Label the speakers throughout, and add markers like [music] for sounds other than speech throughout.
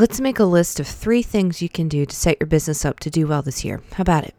Speaker 1: let's make a list of three things you can do to set your business up to do well this year. How about it?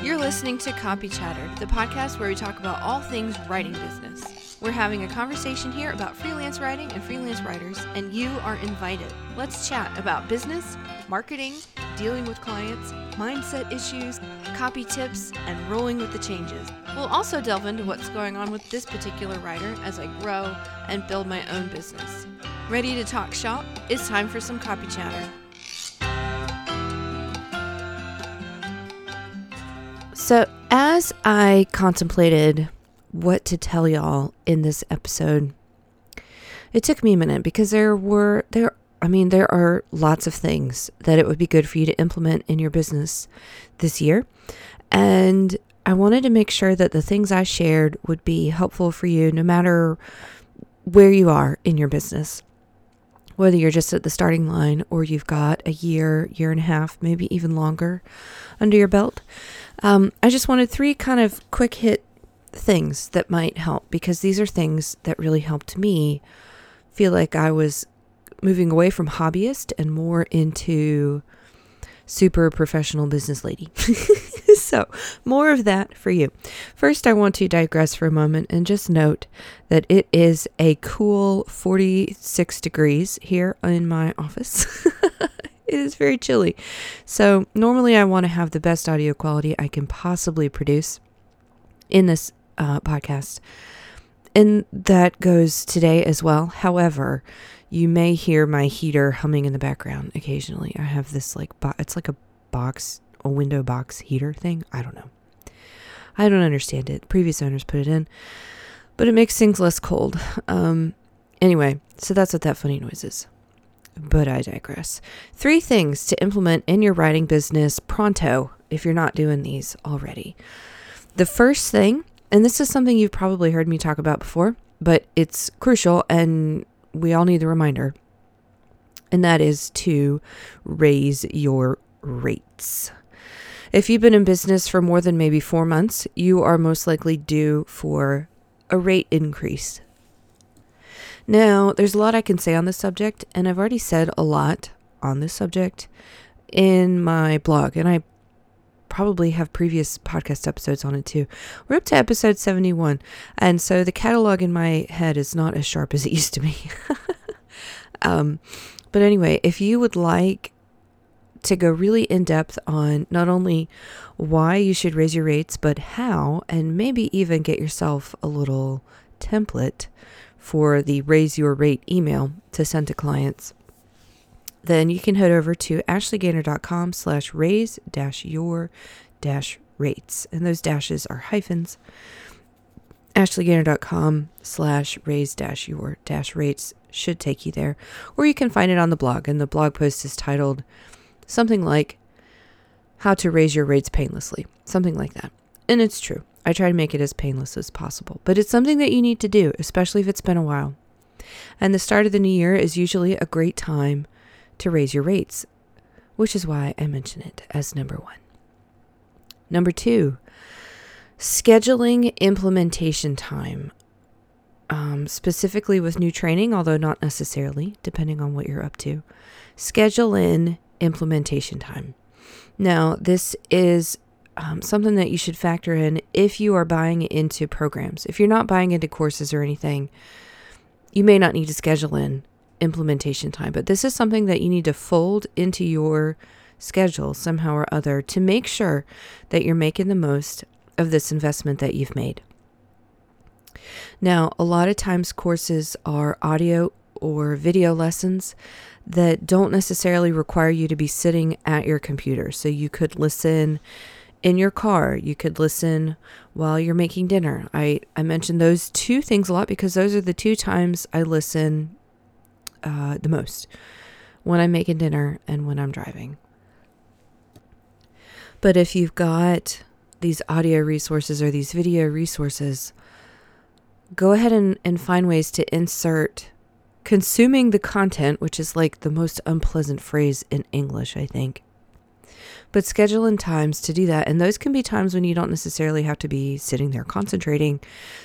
Speaker 1: You're listening to Copy Chatter, the podcast where we talk about all things writing business. We're having a conversation here about freelance writing and freelance writers, and you are invited. Let's chat about business, marketing, dealing with clients, mindset issues, copy tips, and rolling with the changes. We'll also delve into what's going on with this particular writer as I grow and build my own business. Ready to talk shop? It's time for some copy chatter. So, as I contemplated what to tell y'all in this episode, it took me a minute because there were there I mean there are lots of things that it would be good for you to implement in your business this year. And I wanted to make sure that the things I shared would be helpful for you no matter where you are in your business. Whether you're just at the starting line or you've got a year, year and a half, maybe even longer under your belt. Um, I just wanted three kind of quick hit things that might help because these are things that really helped me feel like I was moving away from hobbyist and more into super professional business lady. [laughs] so, more of that for you. First, I want to digress for a moment and just note that it is a cool 46 degrees here in my office. [laughs] it is very chilly. So, normally I want to have the best audio quality I can possibly produce in this uh, podcast. And that goes today as well. However, you may hear my heater humming in the background occasionally. I have this like, bo- it's like a box, a window box heater thing. I don't know. I don't understand it. Previous owners put it in, but it makes things less cold. Um, anyway, so that's what that funny noise is. But I digress. Three things to implement in your writing business pronto if you're not doing these already. The first thing, and this is something you've probably heard me talk about before, but it's crucial and we all need the reminder, and that is to raise your rates. If you've been in business for more than maybe four months, you are most likely due for a rate increase now, there's a lot I can say on this subject, and I've already said a lot on this subject in my blog, and I probably have previous podcast episodes on it too. We're up to episode 71, and so the catalog in my head is not as sharp as it [laughs] used to be. [laughs] um, but anyway, if you would like to go really in depth on not only why you should raise your rates, but how, and maybe even get yourself a little template for the raise your rate email to send to clients, then you can head over to ashleygainer.com slash raise dash your dash rates. And those dashes are hyphens. ashleygainer.com slash raise dash your dash rates should take you there. Or you can find it on the blog. And the blog post is titled something like How to Raise Your Rates Painlessly. Something like that. And it's true. I try to make it as painless as possible, but it's something that you need to do, especially if it's been a while. And the start of the new year is usually a great time to raise your rates, which is why I mention it as number one. Number two, scheduling implementation time. Um, specifically with new training, although not necessarily, depending on what you're up to. Schedule in implementation time. Now, this is um, something that you should factor in if you are buying into programs. If you're not buying into courses or anything, you may not need to schedule in implementation time, but this is something that you need to fold into your schedule somehow or other to make sure that you're making the most of this investment that you've made. Now, a lot of times courses are audio or video lessons that don't necessarily require you to be sitting at your computer. So you could listen in your car. You could listen while you're making dinner. I, I mentioned those two things a lot because those are the two times I listen uh, the most when I'm making dinner and when I'm driving. But if you've got these audio resources or these video resources, go ahead and, and find ways to insert consuming the content, which is like the most unpleasant phrase in English, I think but schedule in times to do that. And those can be times when you don't necessarily have to be sitting there concentrating.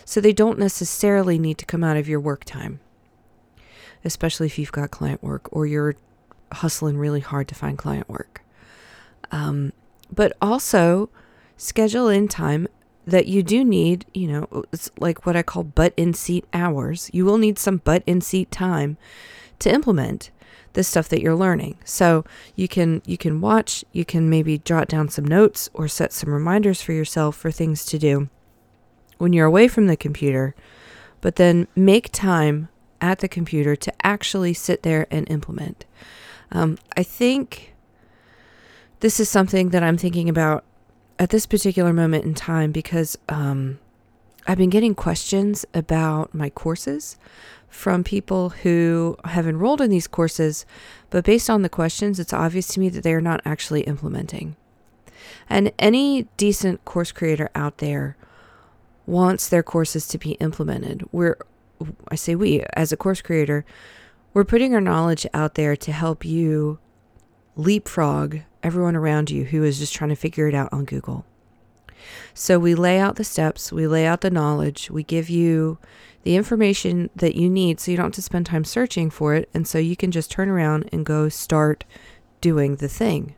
Speaker 1: So they don't necessarily need to come out of your work time. Especially if you've got client work or you're hustling really hard to find client work. Um, but also schedule in time that you do need, you know, it's like what I call butt in seat hours. You will need some butt in seat time to implement the stuff that you're learning. So you can you can watch, you can maybe jot down some notes or set some reminders for yourself for things to do when you're away from the computer, but then make time at the computer to actually sit there and implement. Um, I think this is something that I'm thinking about at this particular moment in time because um, I've been getting questions about my courses from people who have enrolled in these courses, but based on the questions, it's obvious to me that they are not actually implementing. And any decent course creator out there wants their courses to be implemented. We're, I say we, as a course creator, we're putting our knowledge out there to help you leapfrog everyone around you who is just trying to figure it out on Google. So we lay out the steps, we lay out the knowledge, we give you the information that you need so you don't have to spend time searching for it. And so you can just turn around and go start doing the thing.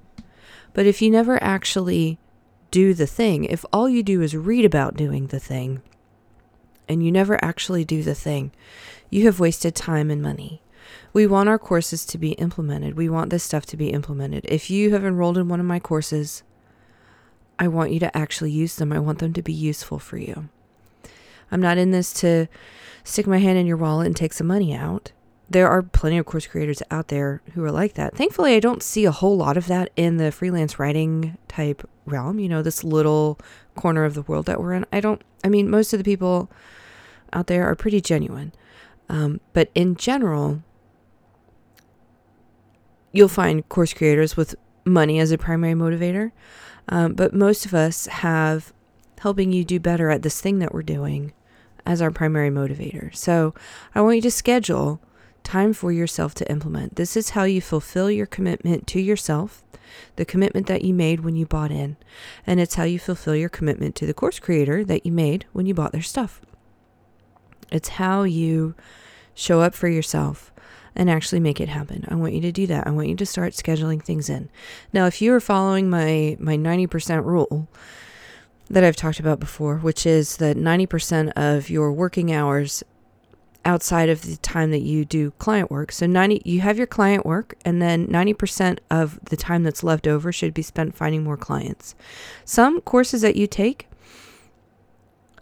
Speaker 1: But if you never actually do the thing, if all you do is read about doing the thing and you never actually do the thing, you have wasted time and money. We want our courses to be implemented. We want this stuff to be implemented. If you have enrolled in one of my courses, I want you to actually use them. I want them to be useful for you. I'm not in this to stick my hand in your wallet and take some money out. There are plenty of course creators out there who are like that. Thankfully, I don't see a whole lot of that in the freelance writing type realm, you know, this little corner of the world that we're in. I don't, I mean, most of the people out there are pretty genuine. Um, but in general, you'll find course creators with money as a primary motivator. Um, but most of us have helping you do better at this thing that we're doing as our primary motivator. So I want you to schedule time for yourself to implement. This is how you fulfill your commitment to yourself, the commitment that you made when you bought in, and it's how you fulfill your commitment to the course creator that you made when you bought their stuff. It's how you show up for yourself and actually make it happen. I want you to do that. I want you to start scheduling things in. Now, if you are following my my 90% rule that I've talked about before, which is that 90% of your working hours outside of the time that you do client work. So 90 you have your client work and then 90% of the time that's left over should be spent finding more clients. Some courses that you take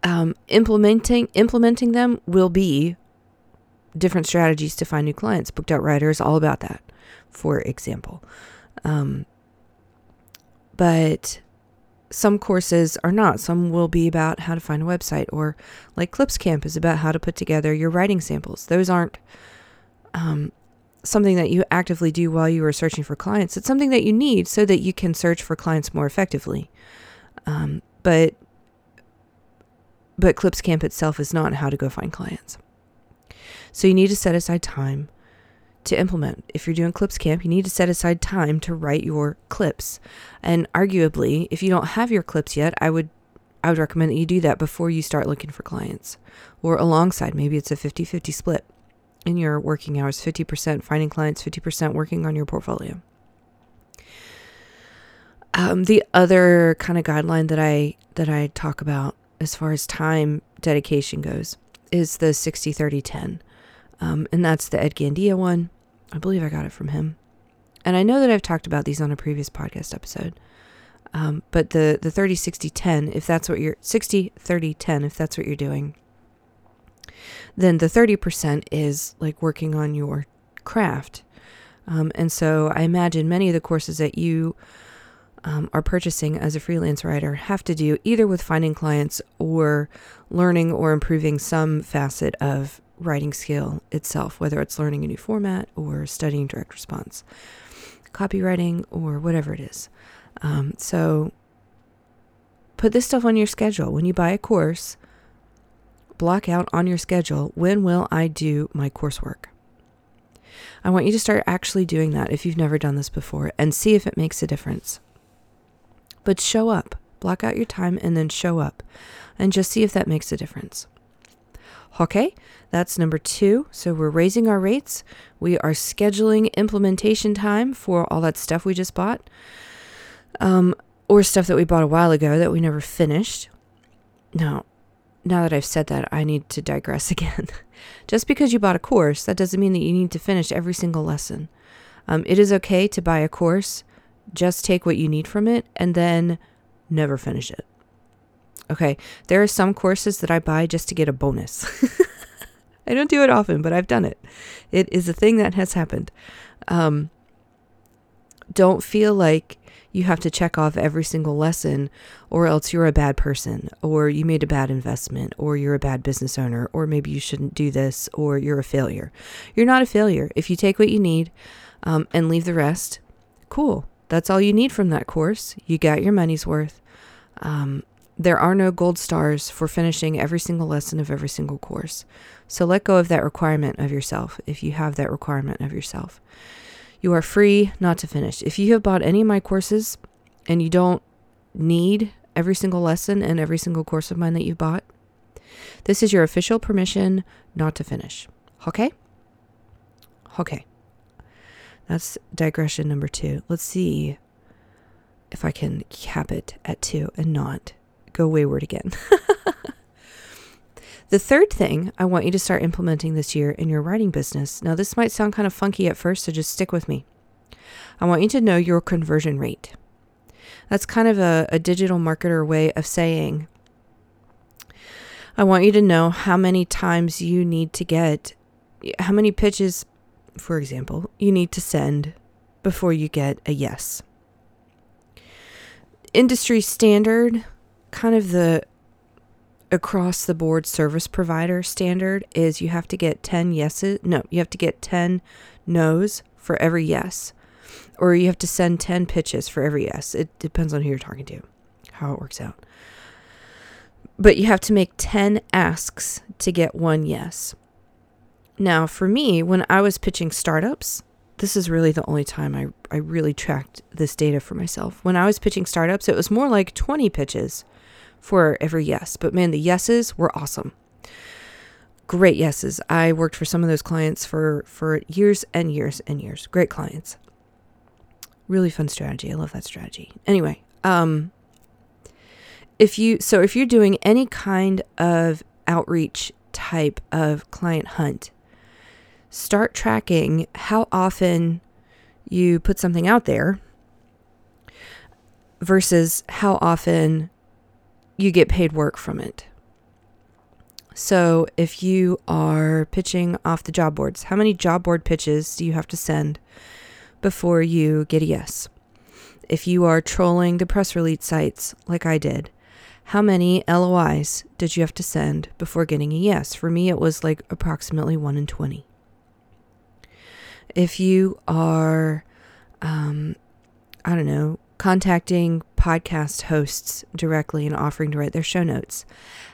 Speaker 1: um, implementing implementing them will be different strategies to find new clients. Booked Out Writer is all about that, for example. Um, but some courses are not. Some will be about how to find a website, or like Clips Camp is about how to put together your writing samples. Those aren't um, something that you actively do while you are searching for clients. It's something that you need so that you can search for clients more effectively. Um, but but Clips Camp itself is not how to go find clients. So you need to set aside time to implement. If you're doing Clips Camp, you need to set aside time to write your clips. And arguably, if you don't have your clips yet, I would I would recommend that you do that before you start looking for clients or alongside. Maybe it's a 50-50 split in your working hours, 50% finding clients, 50% working on your portfolio. Um, the other kind of guideline that I that I talk about as far as time dedication goes is the 60 30 10 um, and that's the Ed Gandia one. I believe I got it from him. And I know that I've talked about these on a previous podcast episode. Um, but the, the 30, 60, 10, if that's what you're 60, 30, 10, if that's what you're doing, then the 30% is like working on your craft. Um, and so I imagine many of the courses that you um, are purchasing as a freelance writer have to do either with finding clients or learning or improving some facet of writing skill itself, whether it's learning a new format or studying direct response, copywriting, or whatever it is. Um, so put this stuff on your schedule. When you buy a course, block out on your schedule when will I do my coursework? I want you to start actually doing that if you've never done this before and see if it makes a difference. But show up, block out your time and then show up and just see if that makes a difference. Okay, that's number two. So we're raising our rates. We are scheduling implementation time for all that stuff we just bought, um, or stuff that we bought a while ago that we never finished. Now, now that I've said that, I need to digress [laughs] again. just because you bought a course, that doesn't mean that you need to finish every single lesson. Um, it is okay to buy a course, just take what you need from it, and then never finish it. Okay, there are some courses that I buy just to get a bonus. [laughs] I don't do it often, but I've done it. It is a thing that has happened. Um, don't feel like you have to check off every single lesson, or else you're a bad person, or you made a bad investment, or you're a bad business owner, or maybe you shouldn't do this, or you're a failure. You're not a failure. If you take what you need um, and leave the rest, cool. That's all you need from that course. You got your money's worth. Um, there are no gold stars for finishing every single lesson of every single course. So let go of that requirement of yourself if you have that requirement of yourself. You are free not to finish. If you have bought any of my courses and you don't need every single lesson and every single course of mine that you've bought, this is your official permission not to finish. Okay? Okay. That's digression number two. Let's see if I can cap it at two and not go wayward again. [laughs] the third thing I want you to start implementing this year in your writing business. Now, this might sound kind of funky at first, so just stick with me. I want you to know your conversion rate. That's kind of a, a digital marketer way of saying, I want you to know how many times you need to get, how many pitches, for example, you need to send before you get a yes. Industry standard kind of the across the board service provider standard is you have to get 10 yeses. No, you have to get 10 no's for every yes. Or you have to send 10 pitches for every yes. It depends on who you're talking to, how it works out. But you have to make 10 asks to get one yes. Now, for me, when I was pitching startups, this is really the only time I, I really tracked this data for myself. When I was pitching startups, it was more like 20 pitches for every yes. But man, the yeses were awesome. Great yeses. I worked for some of those clients for for years and years and years. Great clients. Really fun strategy. I love that strategy. Anyway, um if you so if you're doing any kind of outreach type of client hunt, start tracking how often you put something out there versus how often you get paid work from it. So if you are pitching off the job boards, how many job board pitches do you have to send before you get a yes? If you are trolling the press release sites like I did, how many LOIs did you have to send before getting a yes? For me, it was like approximately 1 in 20. If you are, um, I don't know, contacting podcast hosts directly and offering to write their show notes.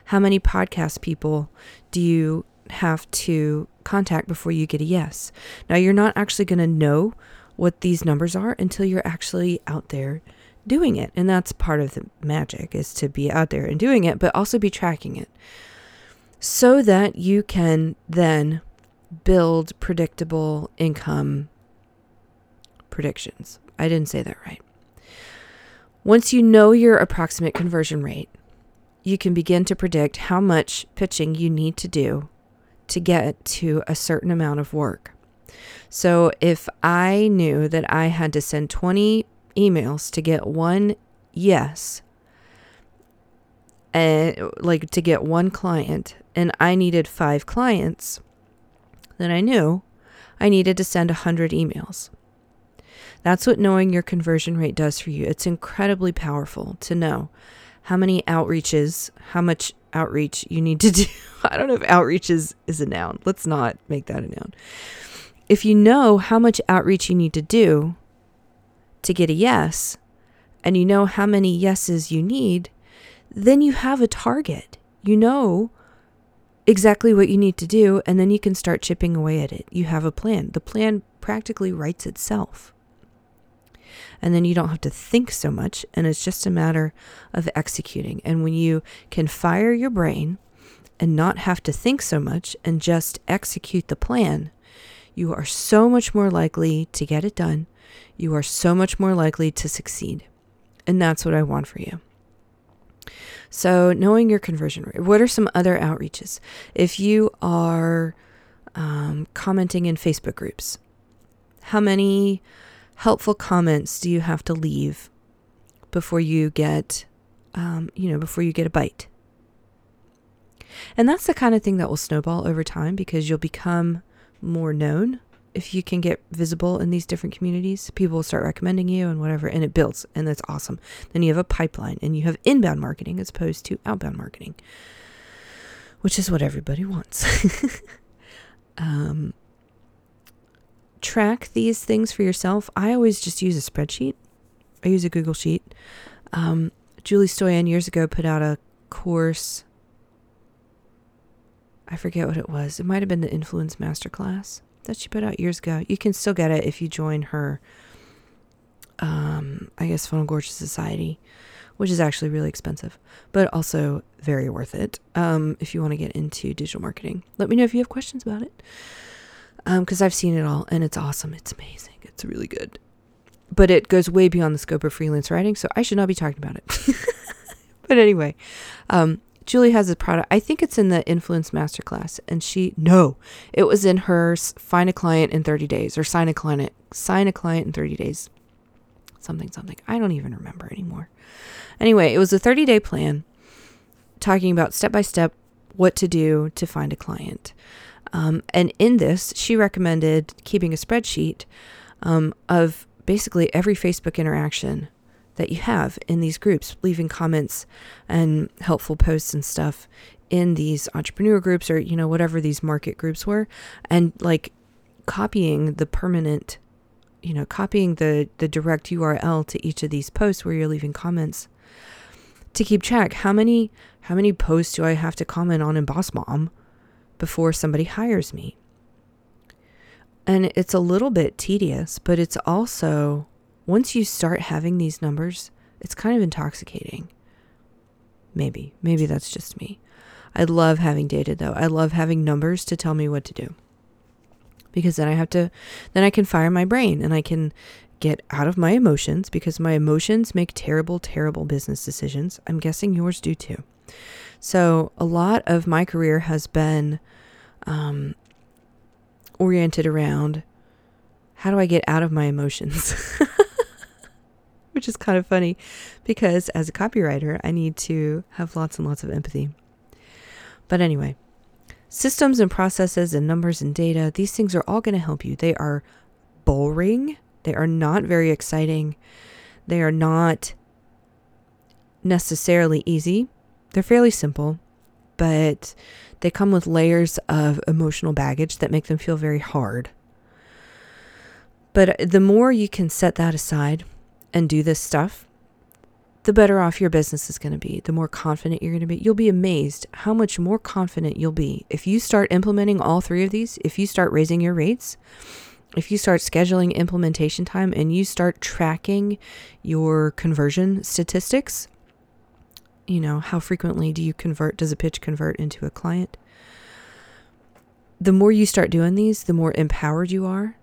Speaker 1: How many podcast people do you have to contact before you get a yes? Now, you're not actually going to know what these numbers are until you're actually out there doing it. And that's part of the magic is to be out there and doing it, but also be tracking it so that you can then build predictable income predictions. I didn't say that right. Once you know your approximate conversion rate, you can begin to predict how much pitching you need to do to get to a certain amount of work. So if I knew that I had to send 20 emails to get one yes, and like to get one client, and I needed five clients, then I knew I needed to send 100 emails. That's what knowing your conversion rate does for you. It's incredibly powerful to know how many outreaches, how much outreach you need to [laughs] do. I don't know if outreach is, is a noun. Let's not make that a noun. If you know how much outreach you need to do to get a yes, and you know how many yeses you need, then you have a target. You know exactly what you need to do, and then you can start chipping away at it. You have a plan. The plan practically writes itself and then you don't have to think so much and it's just a matter of executing and when you can fire your brain and not have to think so much and just execute the plan, you are so much more likely to get it done. You are so much more likely to succeed. And that's what I want for you. So, knowing your conversion rate, what are some other outreaches? If you are um, commenting in Facebook groups, how many helpful comments do you have to leave before you get, um, you know, before you get a bite? And that's the kind of thing that will snowball over time because you'll become more known if you can get visible in these different communities, people will start recommending you and whatever, and it builds, and that's awesome. Then you have a pipeline and you have inbound marketing as opposed to outbound marketing, which is what everybody wants. [laughs] um, track these things for yourself. I always just use a spreadsheet, I use a Google Sheet. Um, Julie Stoian years ago put out a course. I forget what it was. It might have been the Influence Masterclass that she put out years ago. You can still get it if you join her, um, I guess, Funnel Gorgeous Society, which is actually really expensive, but also very worth it um, if you want to get into digital marketing. Let me know if you have questions about it because um, I've seen it all and it's awesome. It's amazing. It's really good. But it goes way beyond the scope of freelance writing, so I should not be talking about it. [laughs] but anyway, um, Julie has a product. I think it's in the Influence Masterclass, and she no, it was in her Find a Client in 30 Days or Sign a Client Sign a Client in 30 Days, something something. I don't even remember anymore. Anyway, it was a 30 day plan, talking about step by step what to do to find a client. Um, and in this, she recommended keeping a spreadsheet um, of basically every Facebook interaction that you have in these groups, leaving comments and helpful posts and stuff in these entrepreneur groups or, you know, whatever these market groups were, and like copying the permanent, you know, copying the, the direct URL to each of these posts where you're leaving comments to keep track. How many how many posts do I have to comment on in Boss Mom before somebody hires me? And it's a little bit tedious, but it's also once you start having these numbers, it's kind of intoxicating. Maybe. Maybe that's just me. I love having data though. I love having numbers to tell me what to do. Because then I have to, then I can fire my brain and I can get out of my emotions because my emotions make terrible, terrible business decisions. I'm guessing yours do too. So a lot of my career has been um, oriented around how do I get out of my emotions? [laughs] which is kind of funny because as a copywriter, I need to have lots and lots of empathy. But anyway, systems and processes and numbers and data, these things are all going to help you. They are boring, they are not very exciting, they are not necessarily easy. They're fairly simple, but they come with layers of emotional baggage that make them feel very hard. But uh, the more you can set that aside and do this stuff, the better off your business is going to be, the more confident you're going to be. You'll be amazed how much more confident you'll be if you start implementing all three of these, if you start raising your rates, if you start scheduling implementation time and you start tracking your conversion statistics. You know, how frequently do you convert? Does a pitch convert into a client? The more you start doing these, the more empowered you are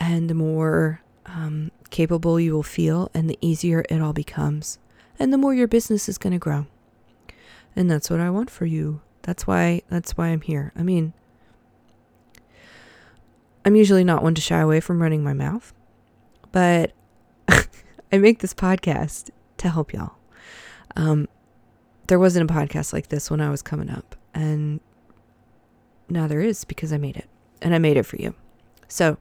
Speaker 1: and the more um, capable you will feel, and the easier it all becomes. And the more your business is going to grow. And that's what I want for you. That's why that's why I'm here. I mean, I'm usually not one to shy away from running my mouth, but [laughs] I make this podcast to help y'all. Um, there wasn't a podcast like this when I was coming up, and now there is because I made it, and I made it for you. So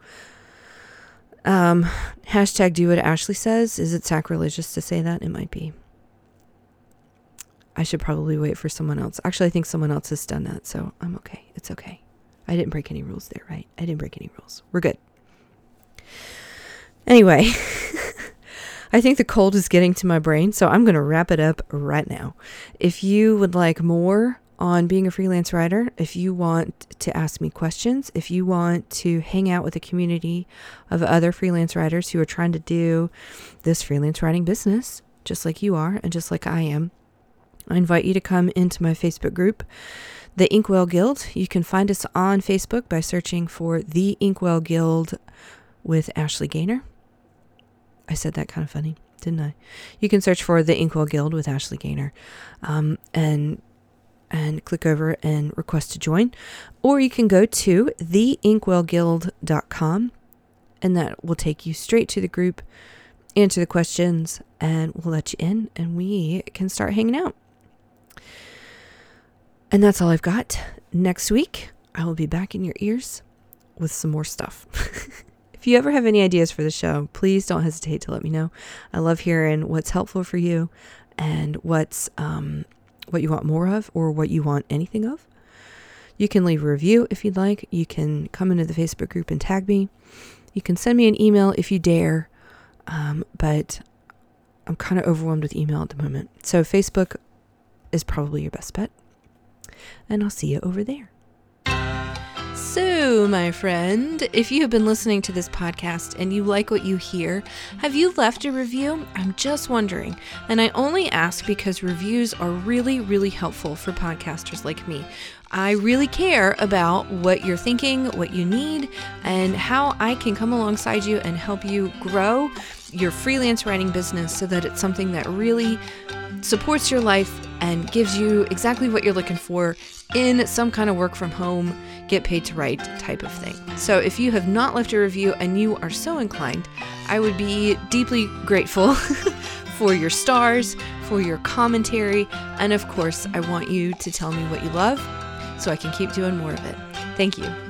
Speaker 1: um, hashtag do what Ashley says. Is it sacrilegious to say that? It might be. I should probably wait for someone else. Actually, I think someone else has done that, so I'm okay. It's okay. I didn't break any rules there, right? I didn't break any rules. We're good. Anyway, [laughs] I think the cold is getting to my brain, so I'm going to wrap it up right now. If you would like more on being a freelance writer. If you want to ask me questions, if you want to hang out with a community of other freelance writers who are trying to do this freelance writing business, just like you are and just like I am, I invite you to come into my Facebook group, The Inkwell Guild. You can find us on Facebook by searching for The Inkwell Guild with Ashley Gainer. I said that kind of funny, didn't I? You can search for The Inkwell Guild with Ashley Gainer um, and and click over and request to join. Or you can go to theinkwellguild.com and that will take you straight to the group, answer the questions, and we'll let you in and we can start hanging out. And that's all I've got. Next week, I will be back in your ears with some more stuff. [laughs] if you ever have any ideas for the show, please don't hesitate to let me know. I love hearing what's helpful for you and what's um, what you want more of or what you want anything of. You can leave a review if you'd like. You can come into the Facebook group and tag me. You can send me an email if you dare, um, but I'm kind of overwhelmed with email at the moment. So Facebook is probably your best bet. And I'll see you over there. So, my friend, if you have been listening to this podcast and you like what you hear, have you left a review? I'm just wondering. And I only ask because reviews are really, really helpful for podcasters like me. I really care about what you're thinking, what you need, and how I can come alongside you and help you grow your freelance writing business so that it's something that really supports your life and gives you exactly what you're looking for in some kind of work from home, get paid to write type of thing. So if you have not left a review and you are so inclined, I would be deeply grateful [laughs] for your stars, for your commentary, and of course, I want you to tell me what you love so I can keep doing more of it. Thank you.